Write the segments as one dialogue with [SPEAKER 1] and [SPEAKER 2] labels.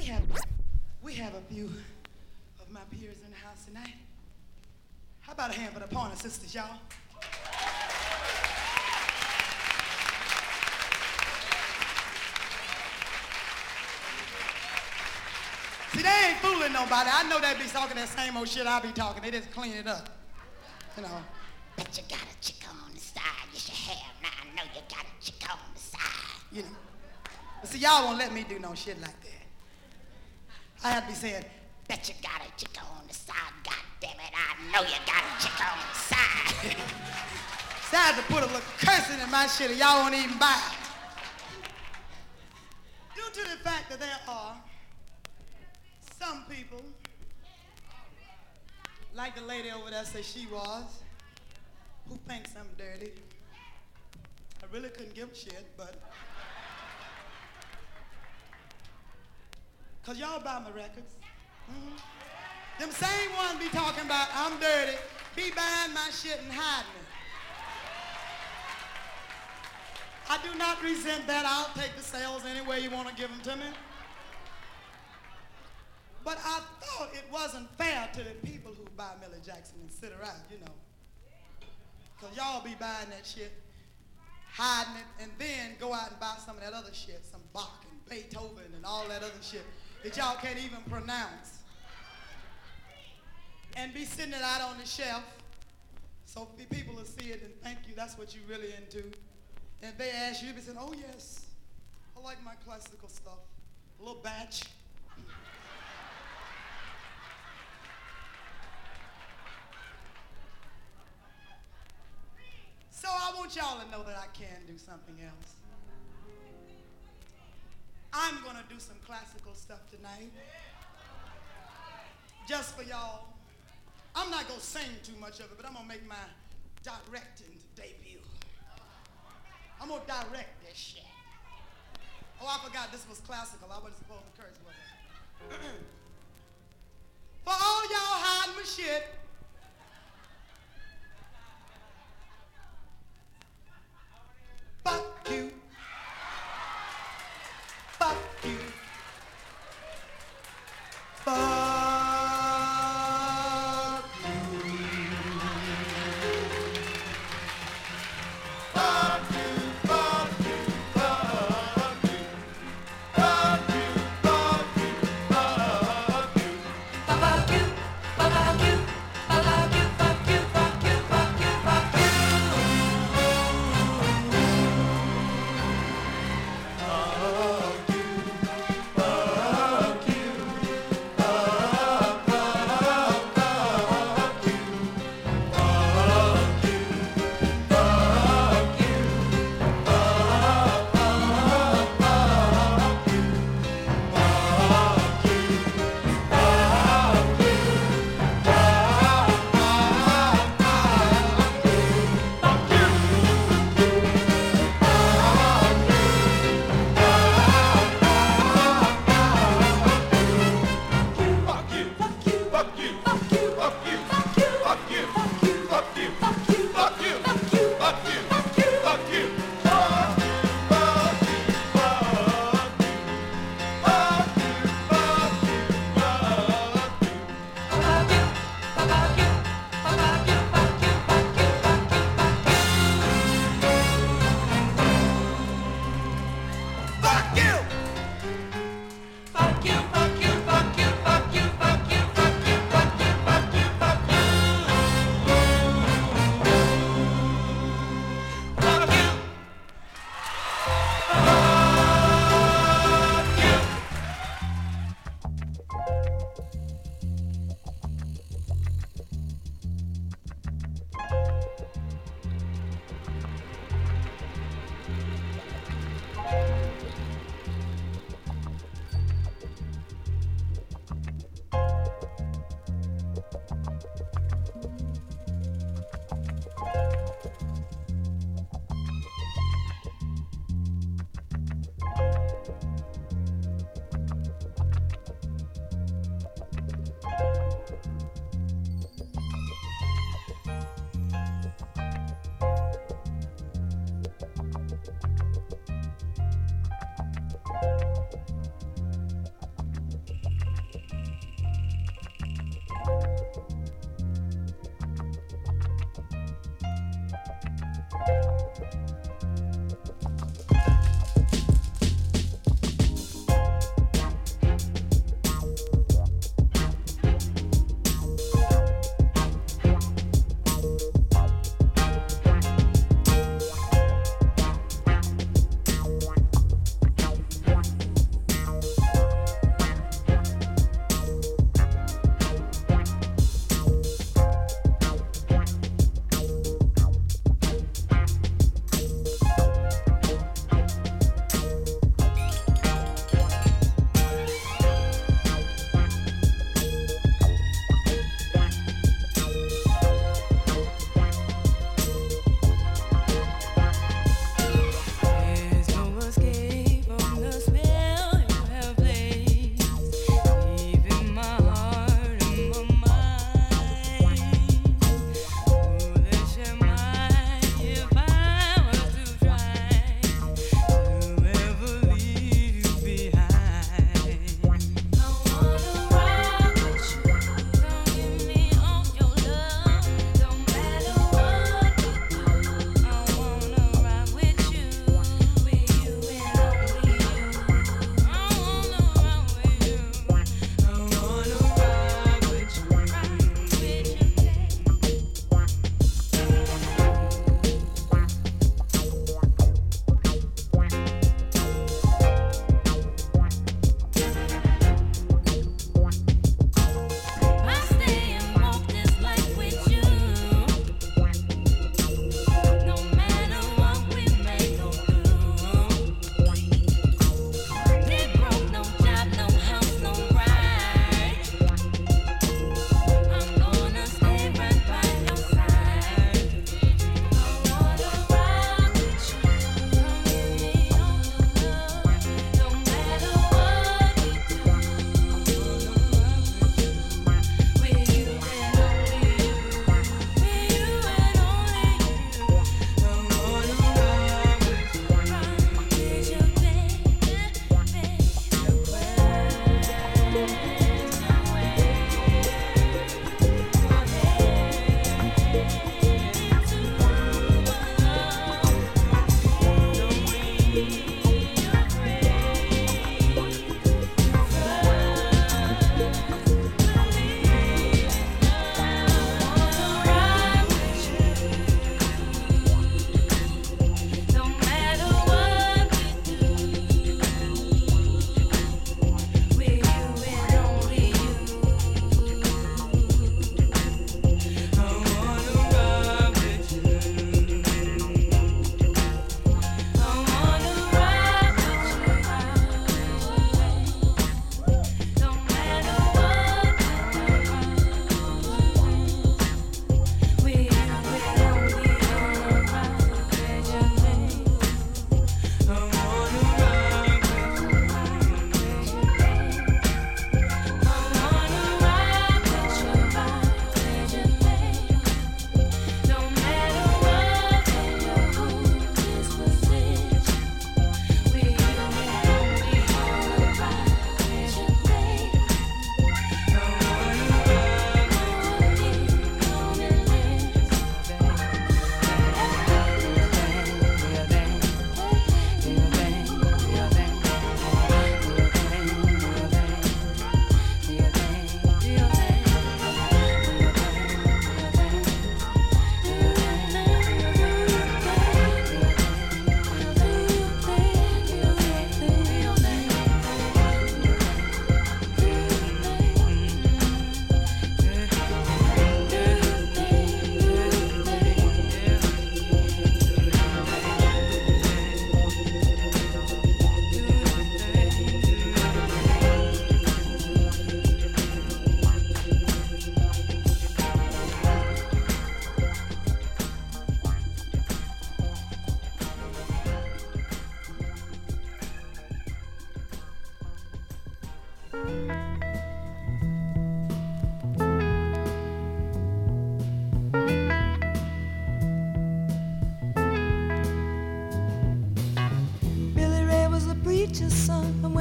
[SPEAKER 1] We have we have a few of my peers in the house tonight. How about a hand for the Pointer Sisters, y'all? See, they ain't fooling nobody. I know they be talking that same old shit I be talking. They just clean it up. You know.
[SPEAKER 2] But you got a chick on the side. You should have. Now I know you got a chick on the side.
[SPEAKER 1] You know. But see, y'all won't let me do no shit like that. I have to be saying,
[SPEAKER 2] Bet you got a chick on the side. God damn it, I know you got a chick on the side.
[SPEAKER 1] had to put a little cursing in my shit and y'all won't even buy it. Due to the fact that there are some people, like the lady over there said she was, who thinks I'm dirty. I really couldn't give a shit, but. Because y'all buy my records. Mm-hmm. Them same ones be talking about I'm dirty, be buying my shit and hiding it. I do not resent that. I'll take the sales any way you want to give them to me. But I thought it wasn't fair to the people who buy Millie Jackson and sit around, you know. Because y'all be buying that shit, hiding it, and then go out and buy some of that other shit, some Bach and Beethoven and all that other shit that y'all can't even pronounce. And be sitting it out on the shelf so people will see it and thank you, that's what you really into. And they ask you, you be saying, oh yes, I like my classical stuff. A little batch. So I want y'all to know that I can do something else. I'm going to do some classical stuff tonight. Just for y'all. I'm not going to sing too much of it, but I'm going to make my directing debut. I'm going to direct this shit. Oh, I forgot this was classical. I wasn't supposed to curse, was I? for all y'all hiding my shit, Fuck you. Fuck you. Fuck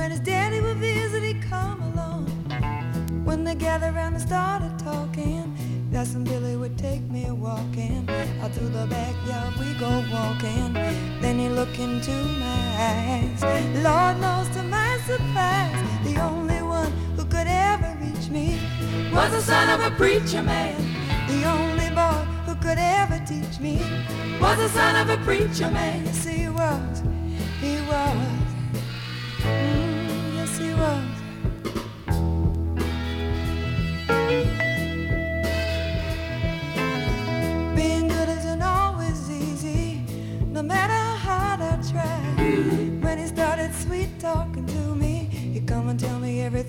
[SPEAKER 3] when his daddy would visit, he'd come along. When they gathered around and started talking, That's when Billy would take me walking. Out through the backyard we go walking. Then he look into my eyes. Lord knows to my surprise, the only one who could ever reach me was the son of a preacher man. The only boy who could ever teach me was the son of a preacher man. Yes, he was. He was.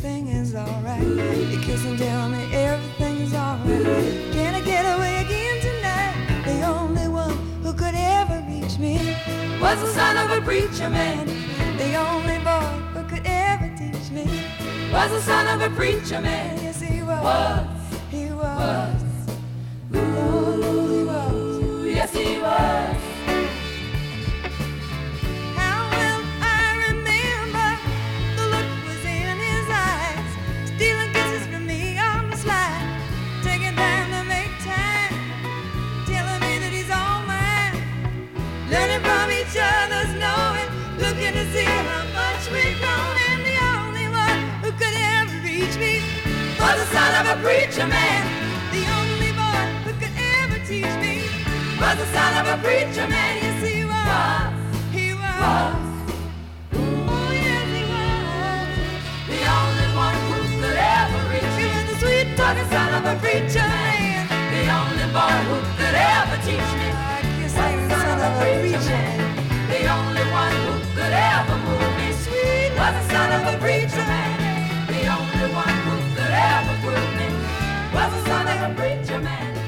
[SPEAKER 3] Everything is alright. He kiss and tell me everything is alright. Can I get away again tonight? The only one who could ever reach me was the son of a preacher man. The only boy who could ever teach me was the son of a preacher man. Yes, he was. was. He was. Oh, he was. Yes, he was. Son of a preacher man. The only boy who could ever teach me was the son of a preacher man. Yes, he was. He was. Oh, yes, he was. The only one who could ever reach me was the sweet talking son of a preacher man. The only boy who could ever teach me was the son of a preacher man. The only one who could ever move me sweet was the son of a preacher man. The only one who ever was the son of a preacher man.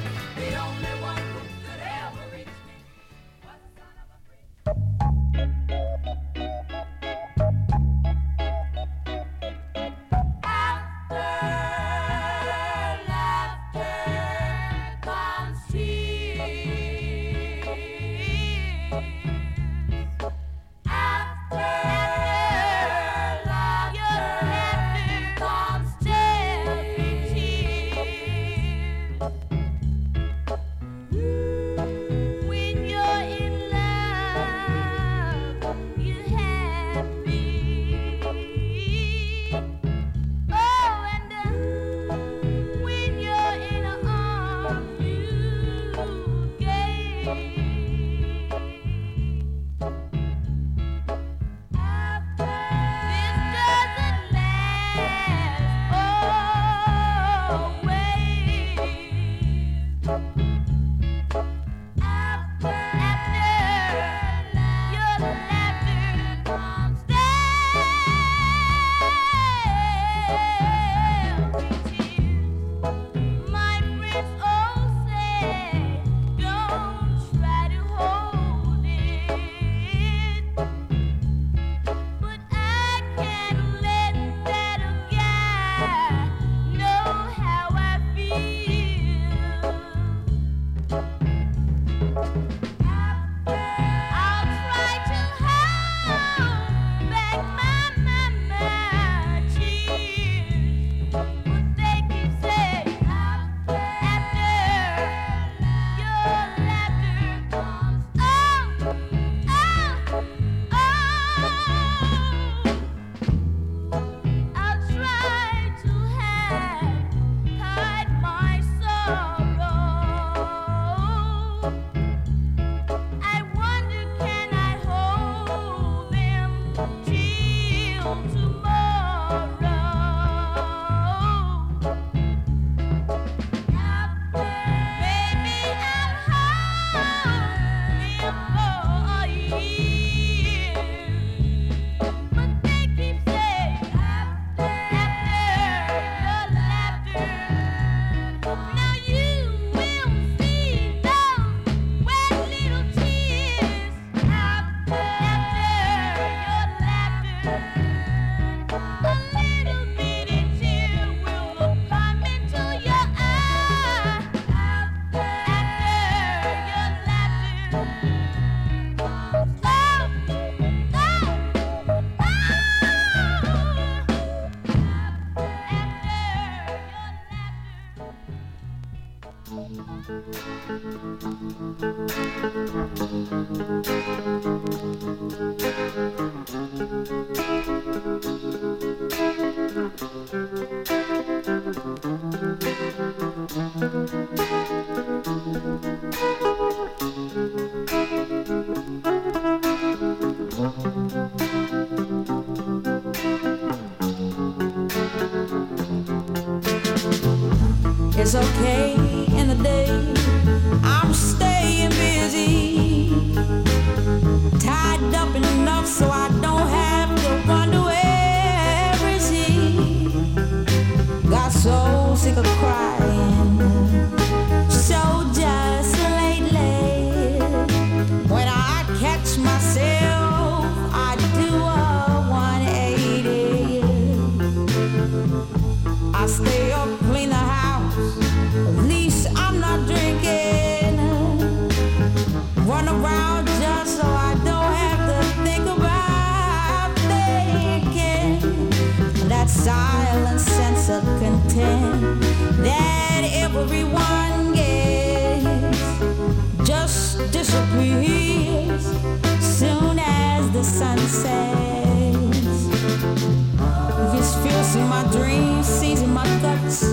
[SPEAKER 4] This feels in my dreams, sees in my guts.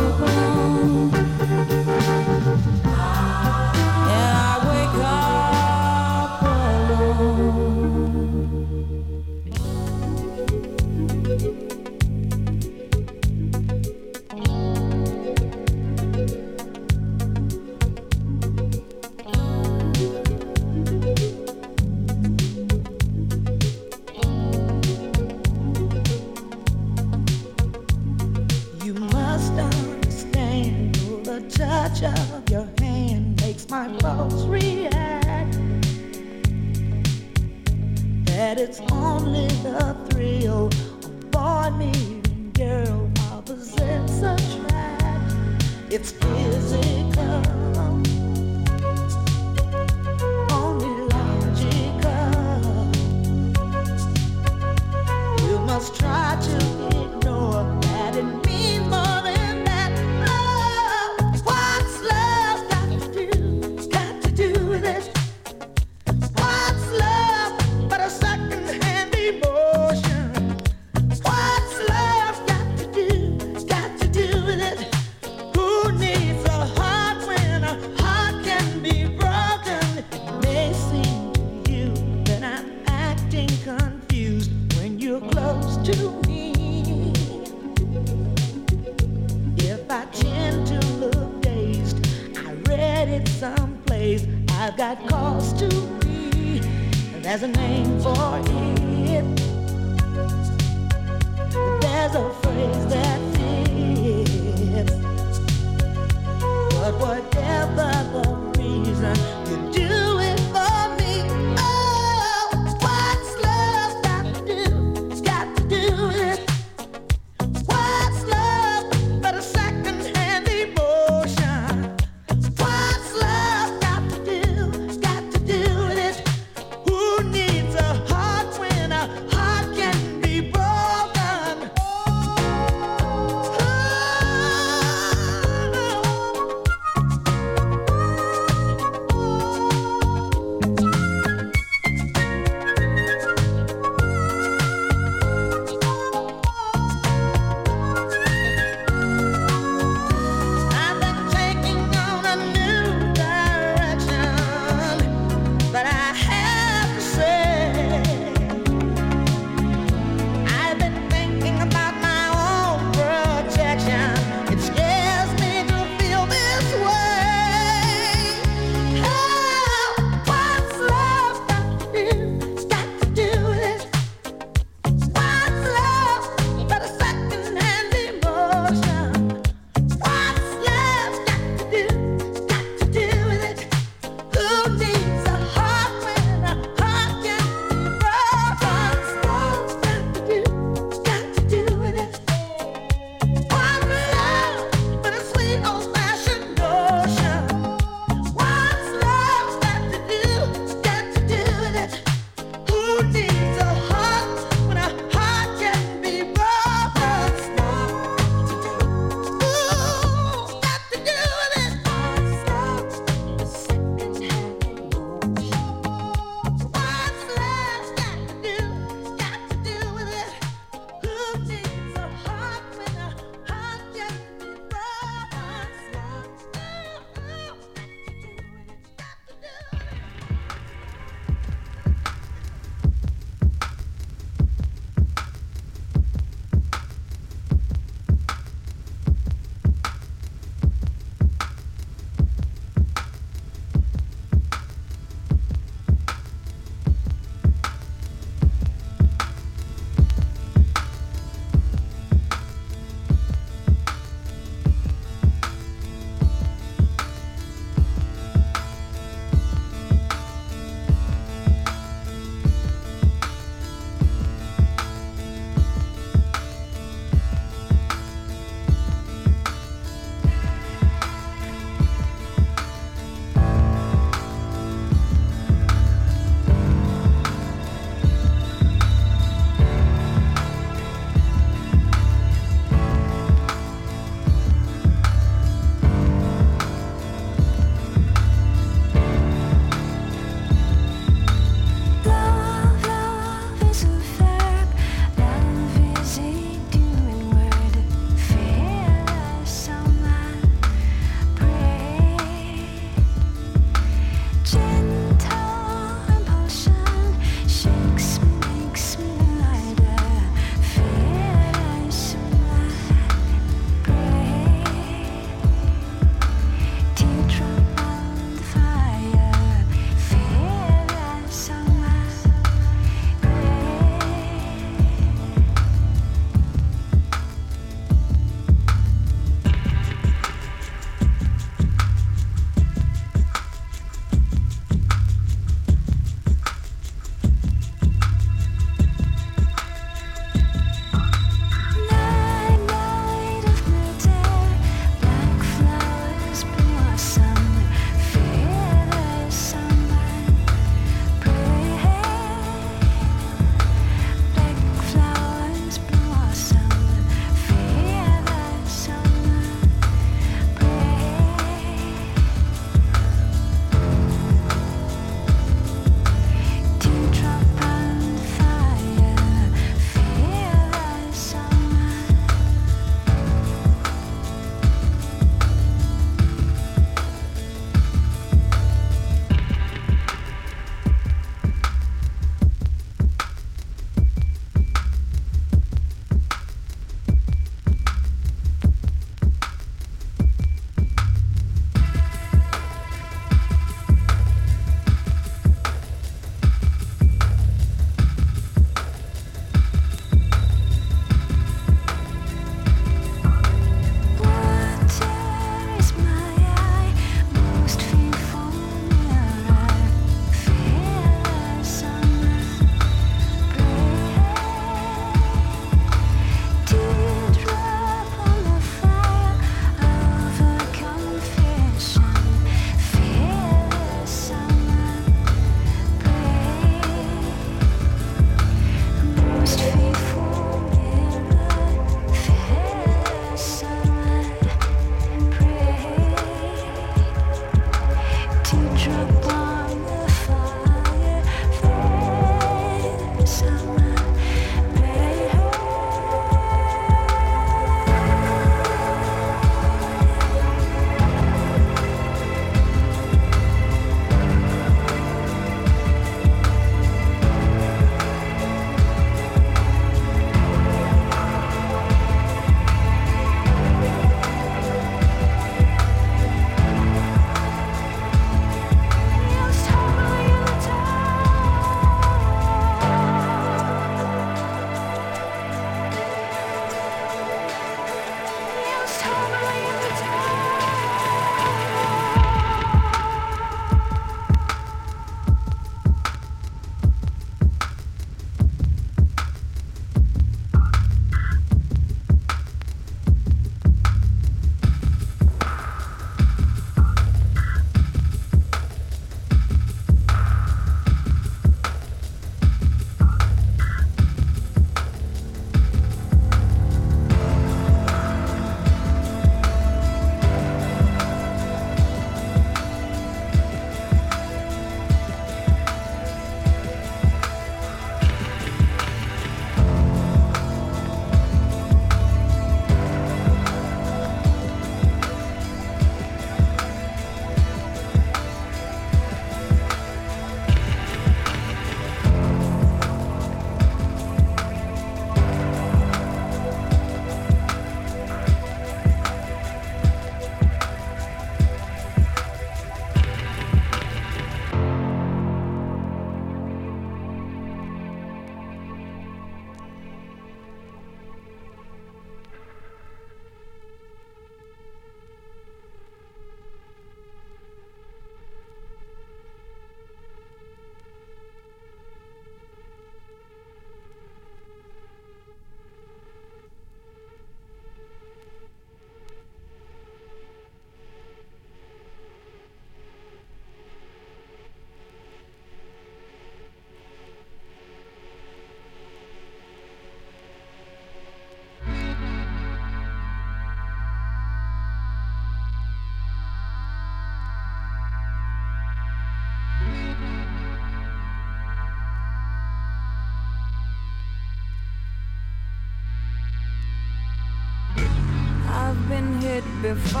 [SPEAKER 5] Before.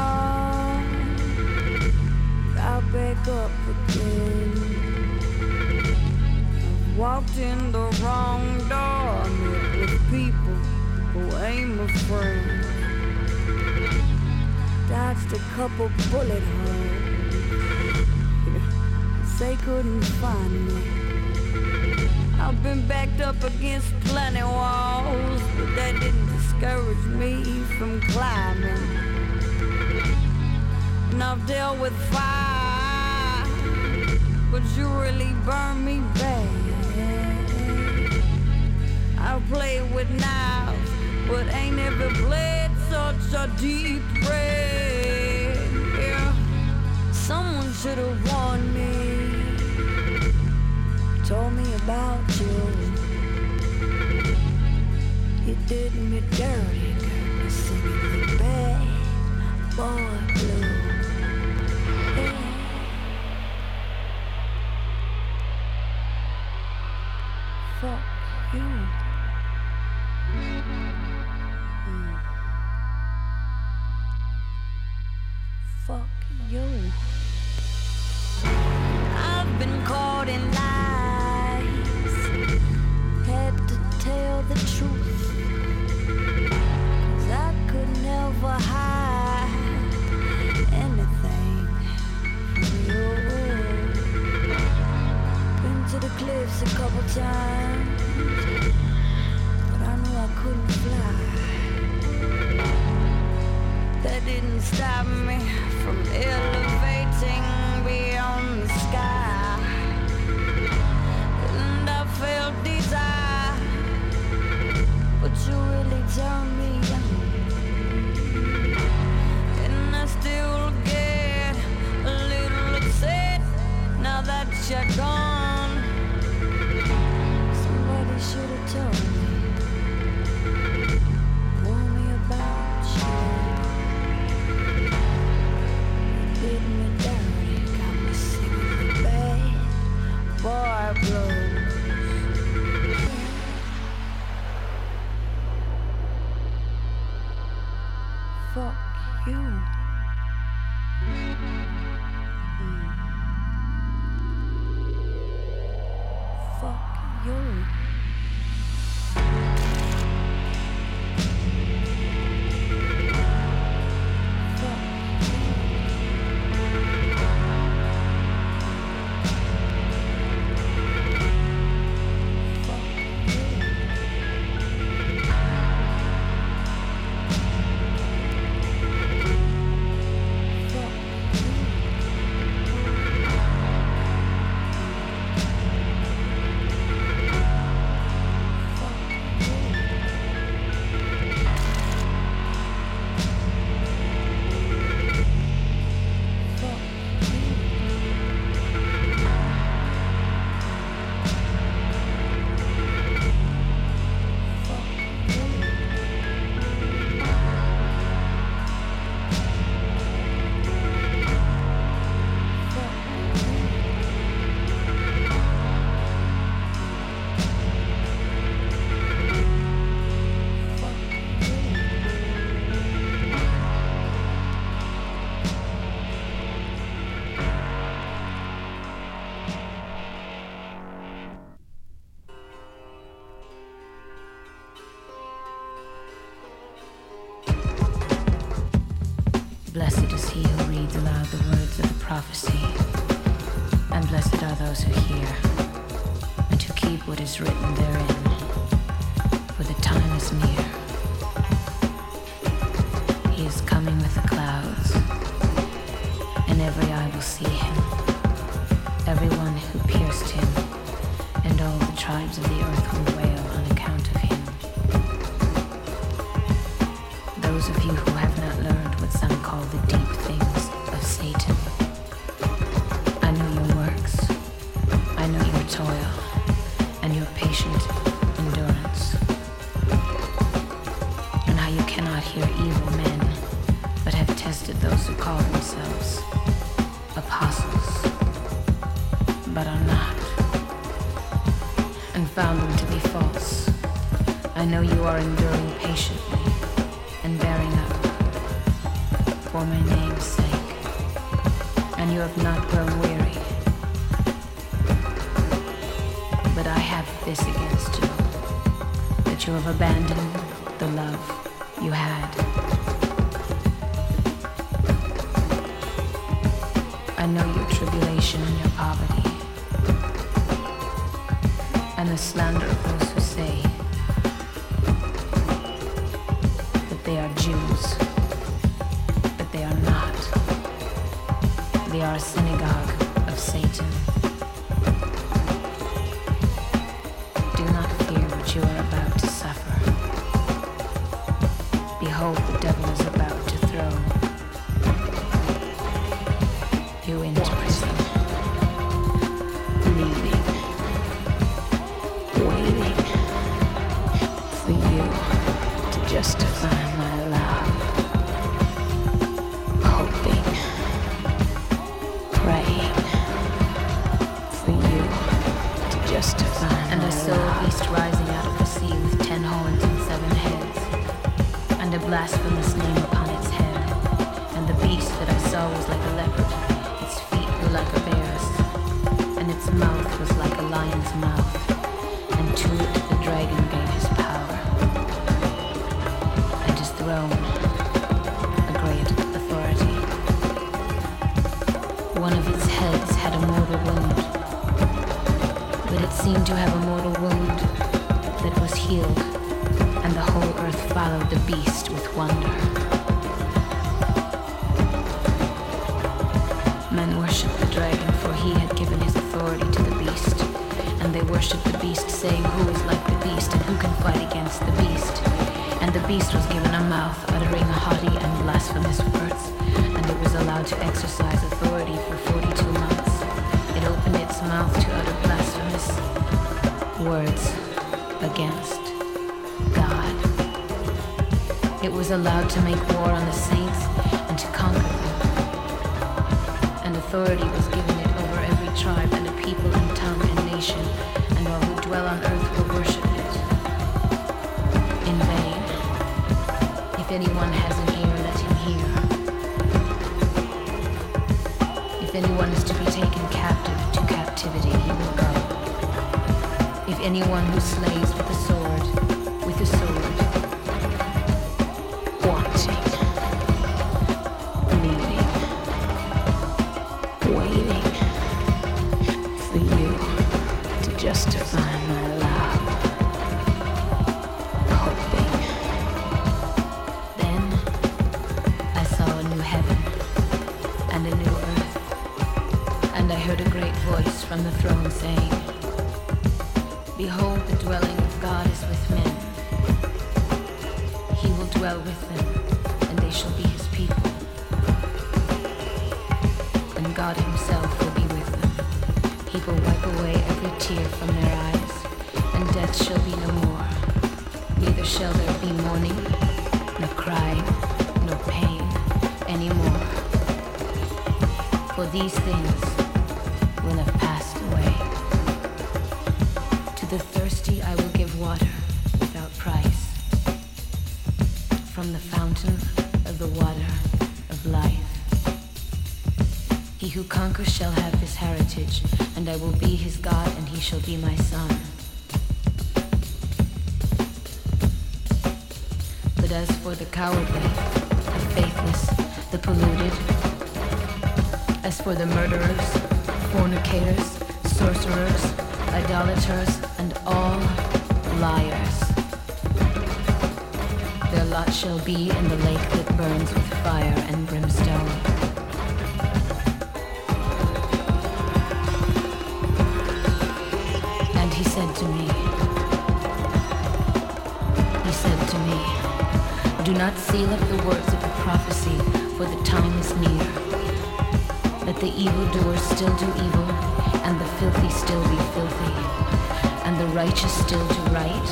[SPEAKER 5] I'll back up again. I've walked in the wrong door, met with people who ain't my friends. Dodged a couple bullet holes. They couldn't find me. I've been backed up against plenty walls, but that didn't discourage me from climbing. I've dealt with fire, but you really burned me bad. I've played with knives, but ain't ever played such a deep red. Yeah, someone should have warned me told me about you. You did me dirty, got me singing the bad boy you.
[SPEAKER 6] Those of you who have not learned what some call the deep things of Satan. I know your works. I know your toil and your patient endurance. And how you cannot hear evil men, but have tested those who call themselves apostles, but are not, and found them to be false. I know you are enduring patiently have not grown weary. But I have this against you that you have abandoned the love you had. The beast was given a mouth uttering haughty and blasphemous words, and it was allowed to exercise authority for 42 months. It opened its mouth to utter blasphemous words against God. It was allowed to make war on the saints and to conquer them. And authority was anyone who slays heritage, and I will be his God, and he shall be my son. But as for the cowardly, the faithless, the polluted, as for the murderers, fornicators, sorcerers, idolaters, and all liars, their lot shall be in the lake that burns with fire and seal up the words of the prophecy, for the time is near. Let the evildoers still do evil, and the filthy still be filthy, and the righteous still do right,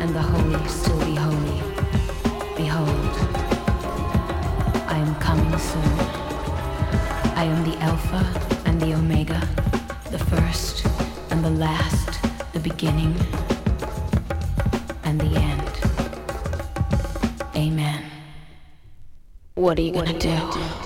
[SPEAKER 6] and the holy still be holy. Behold, I am coming soon. I am the Alpha and the Omega, the first and the last, the beginning What are you gonna do?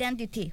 [SPEAKER 7] identity.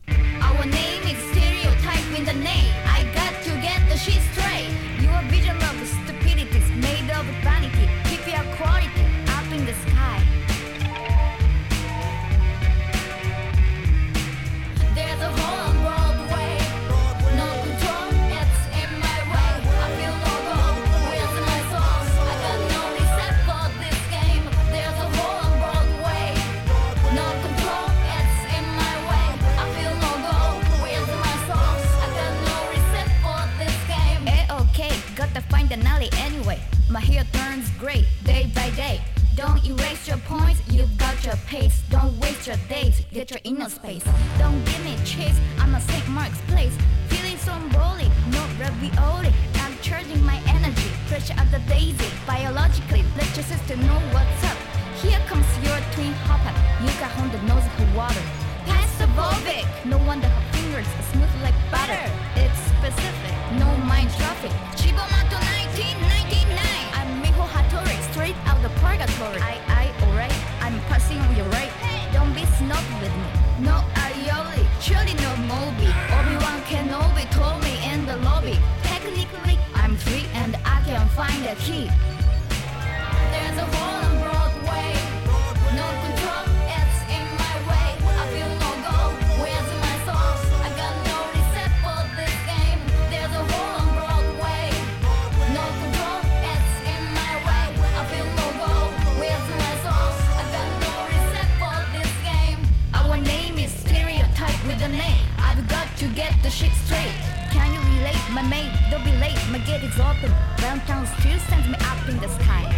[SPEAKER 7] My gate is open. get exalted. Town still sends me up in the sky.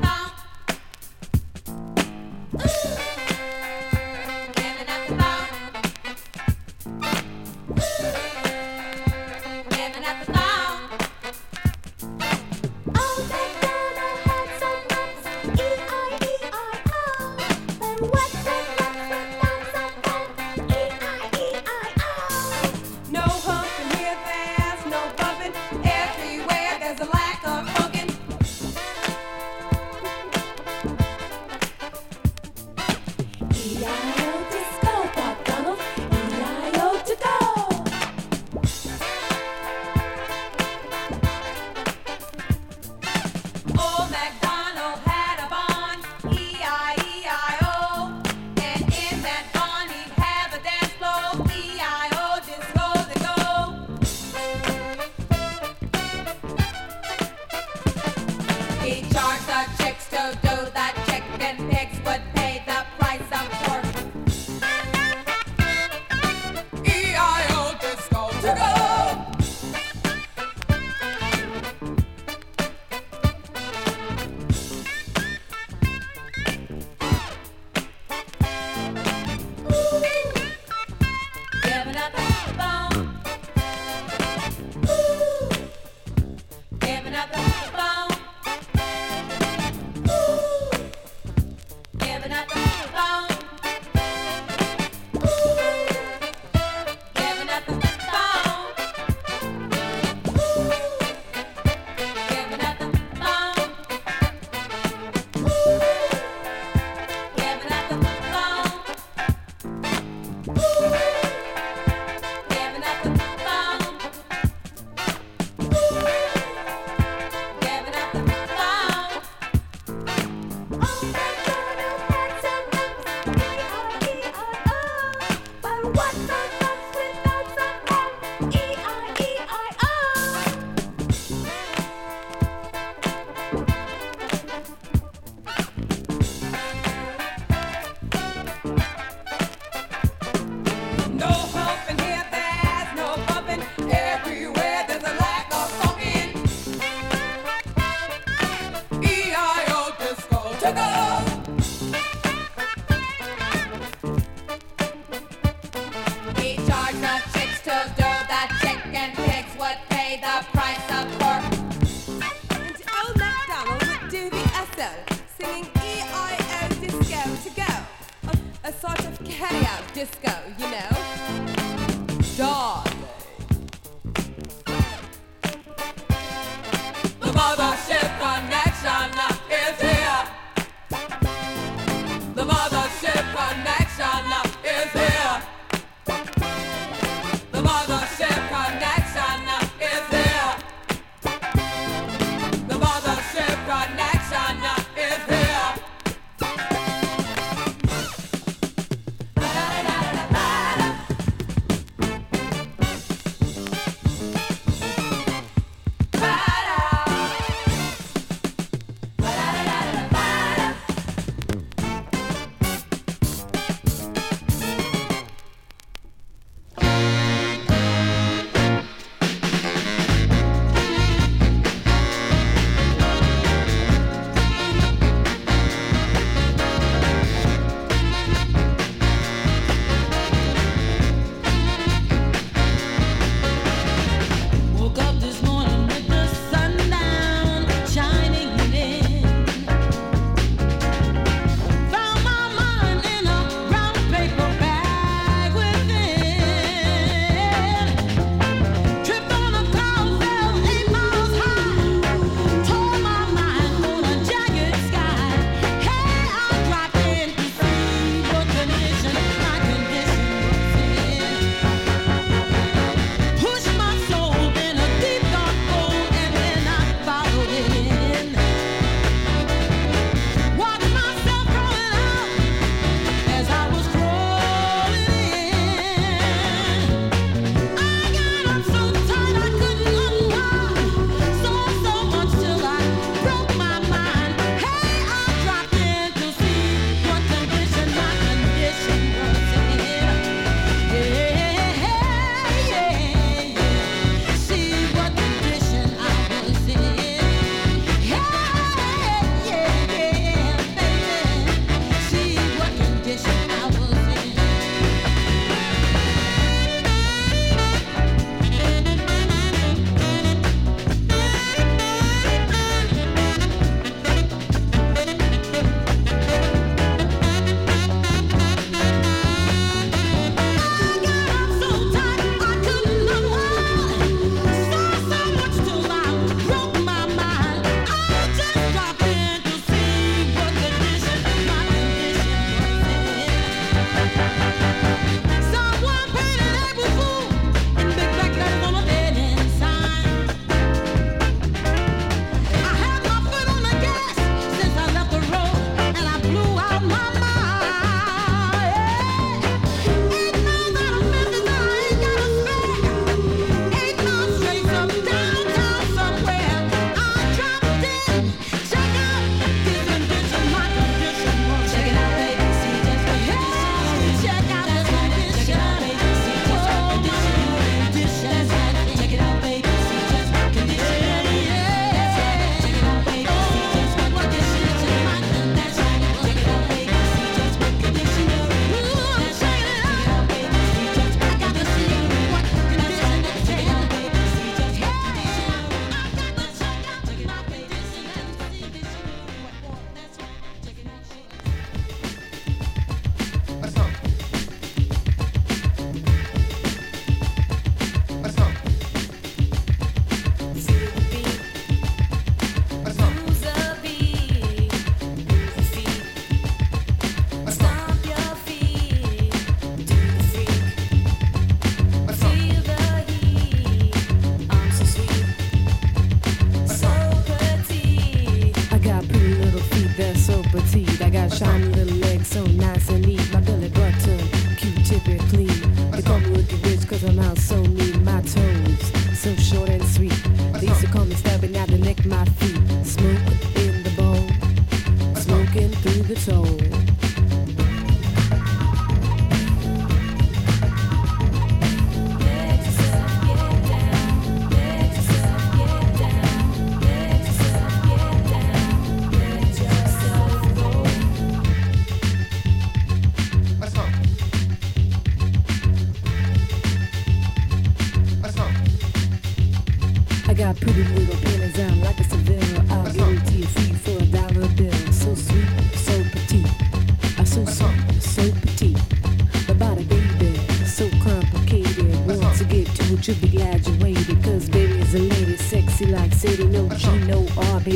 [SPEAKER 4] Bye.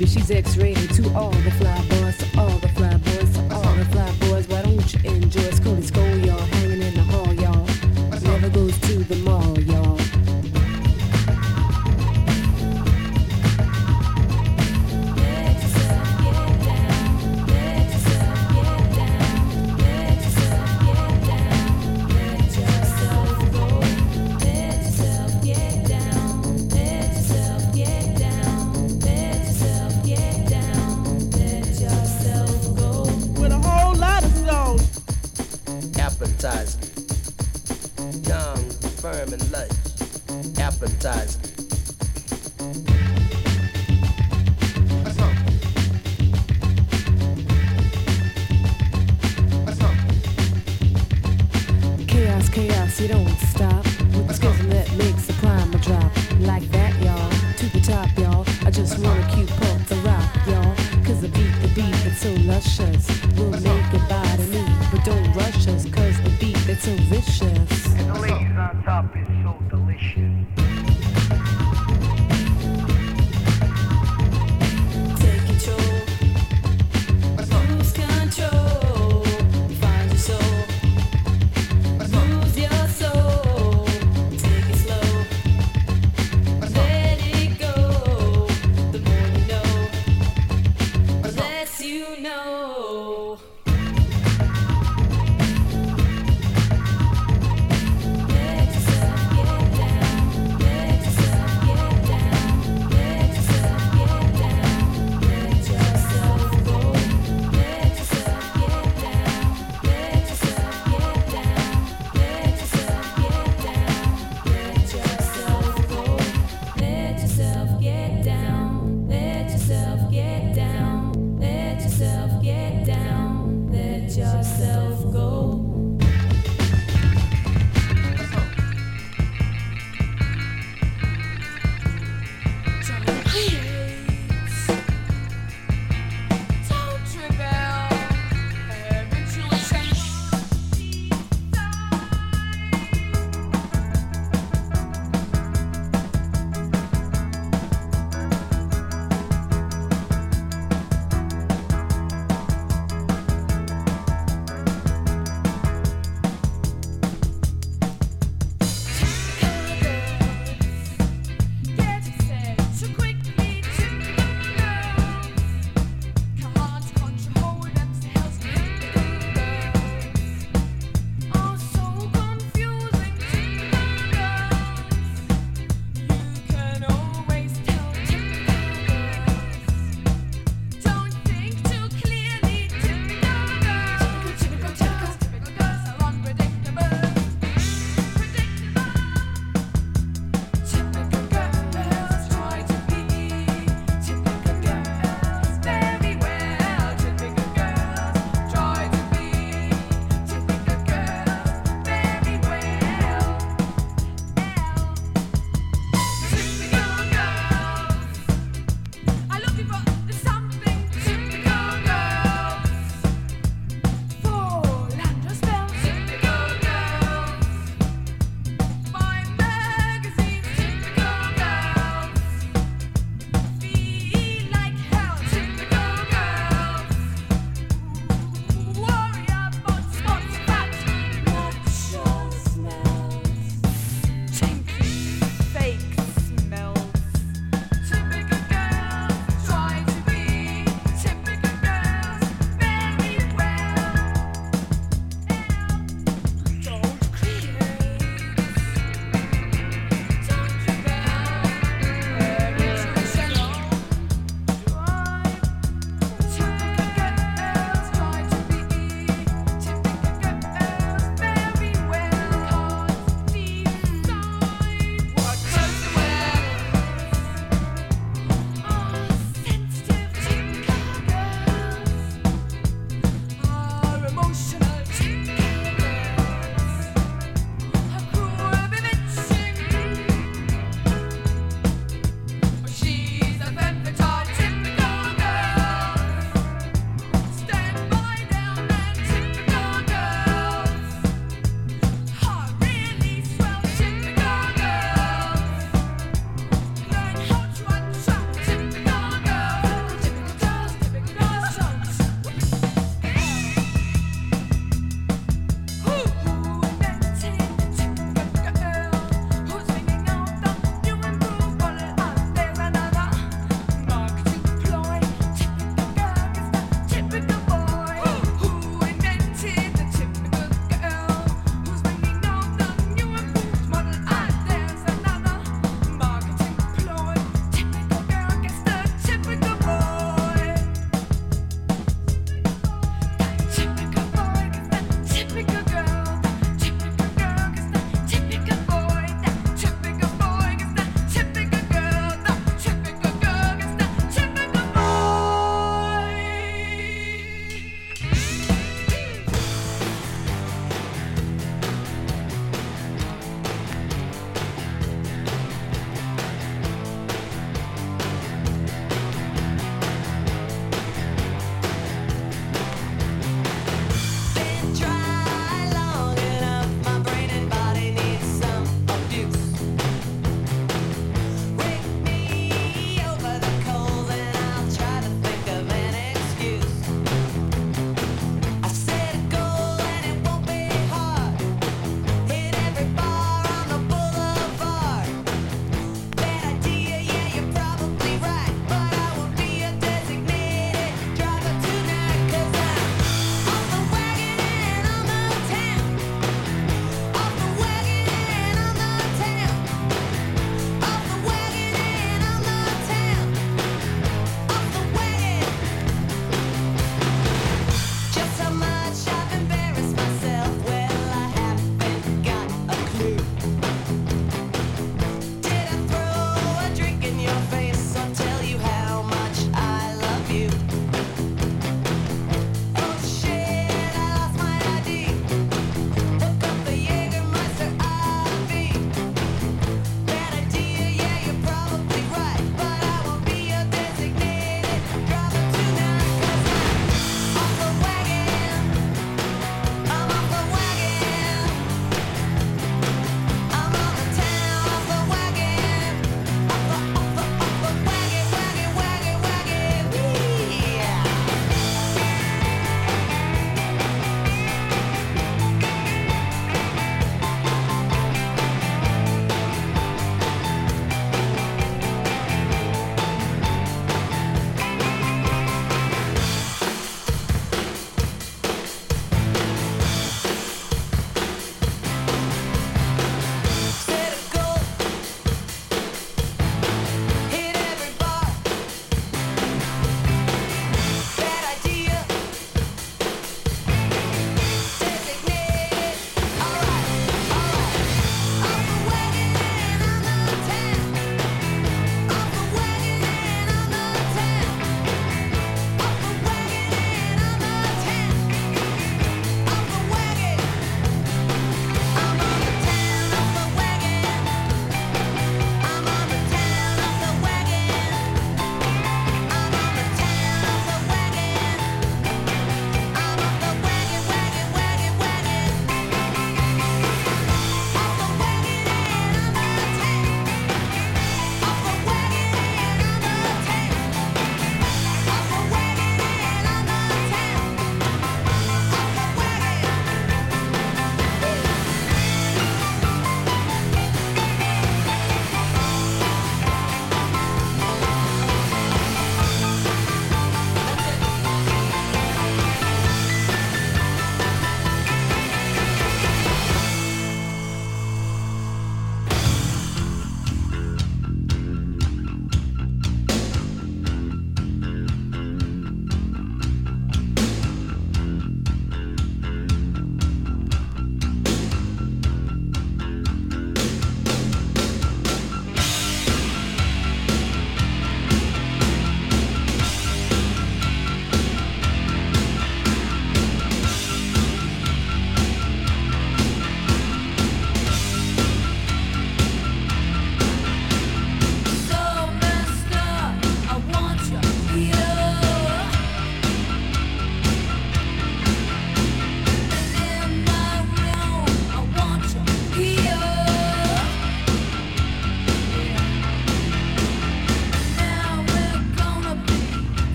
[SPEAKER 4] Baby,
[SPEAKER 8] she's X-rated.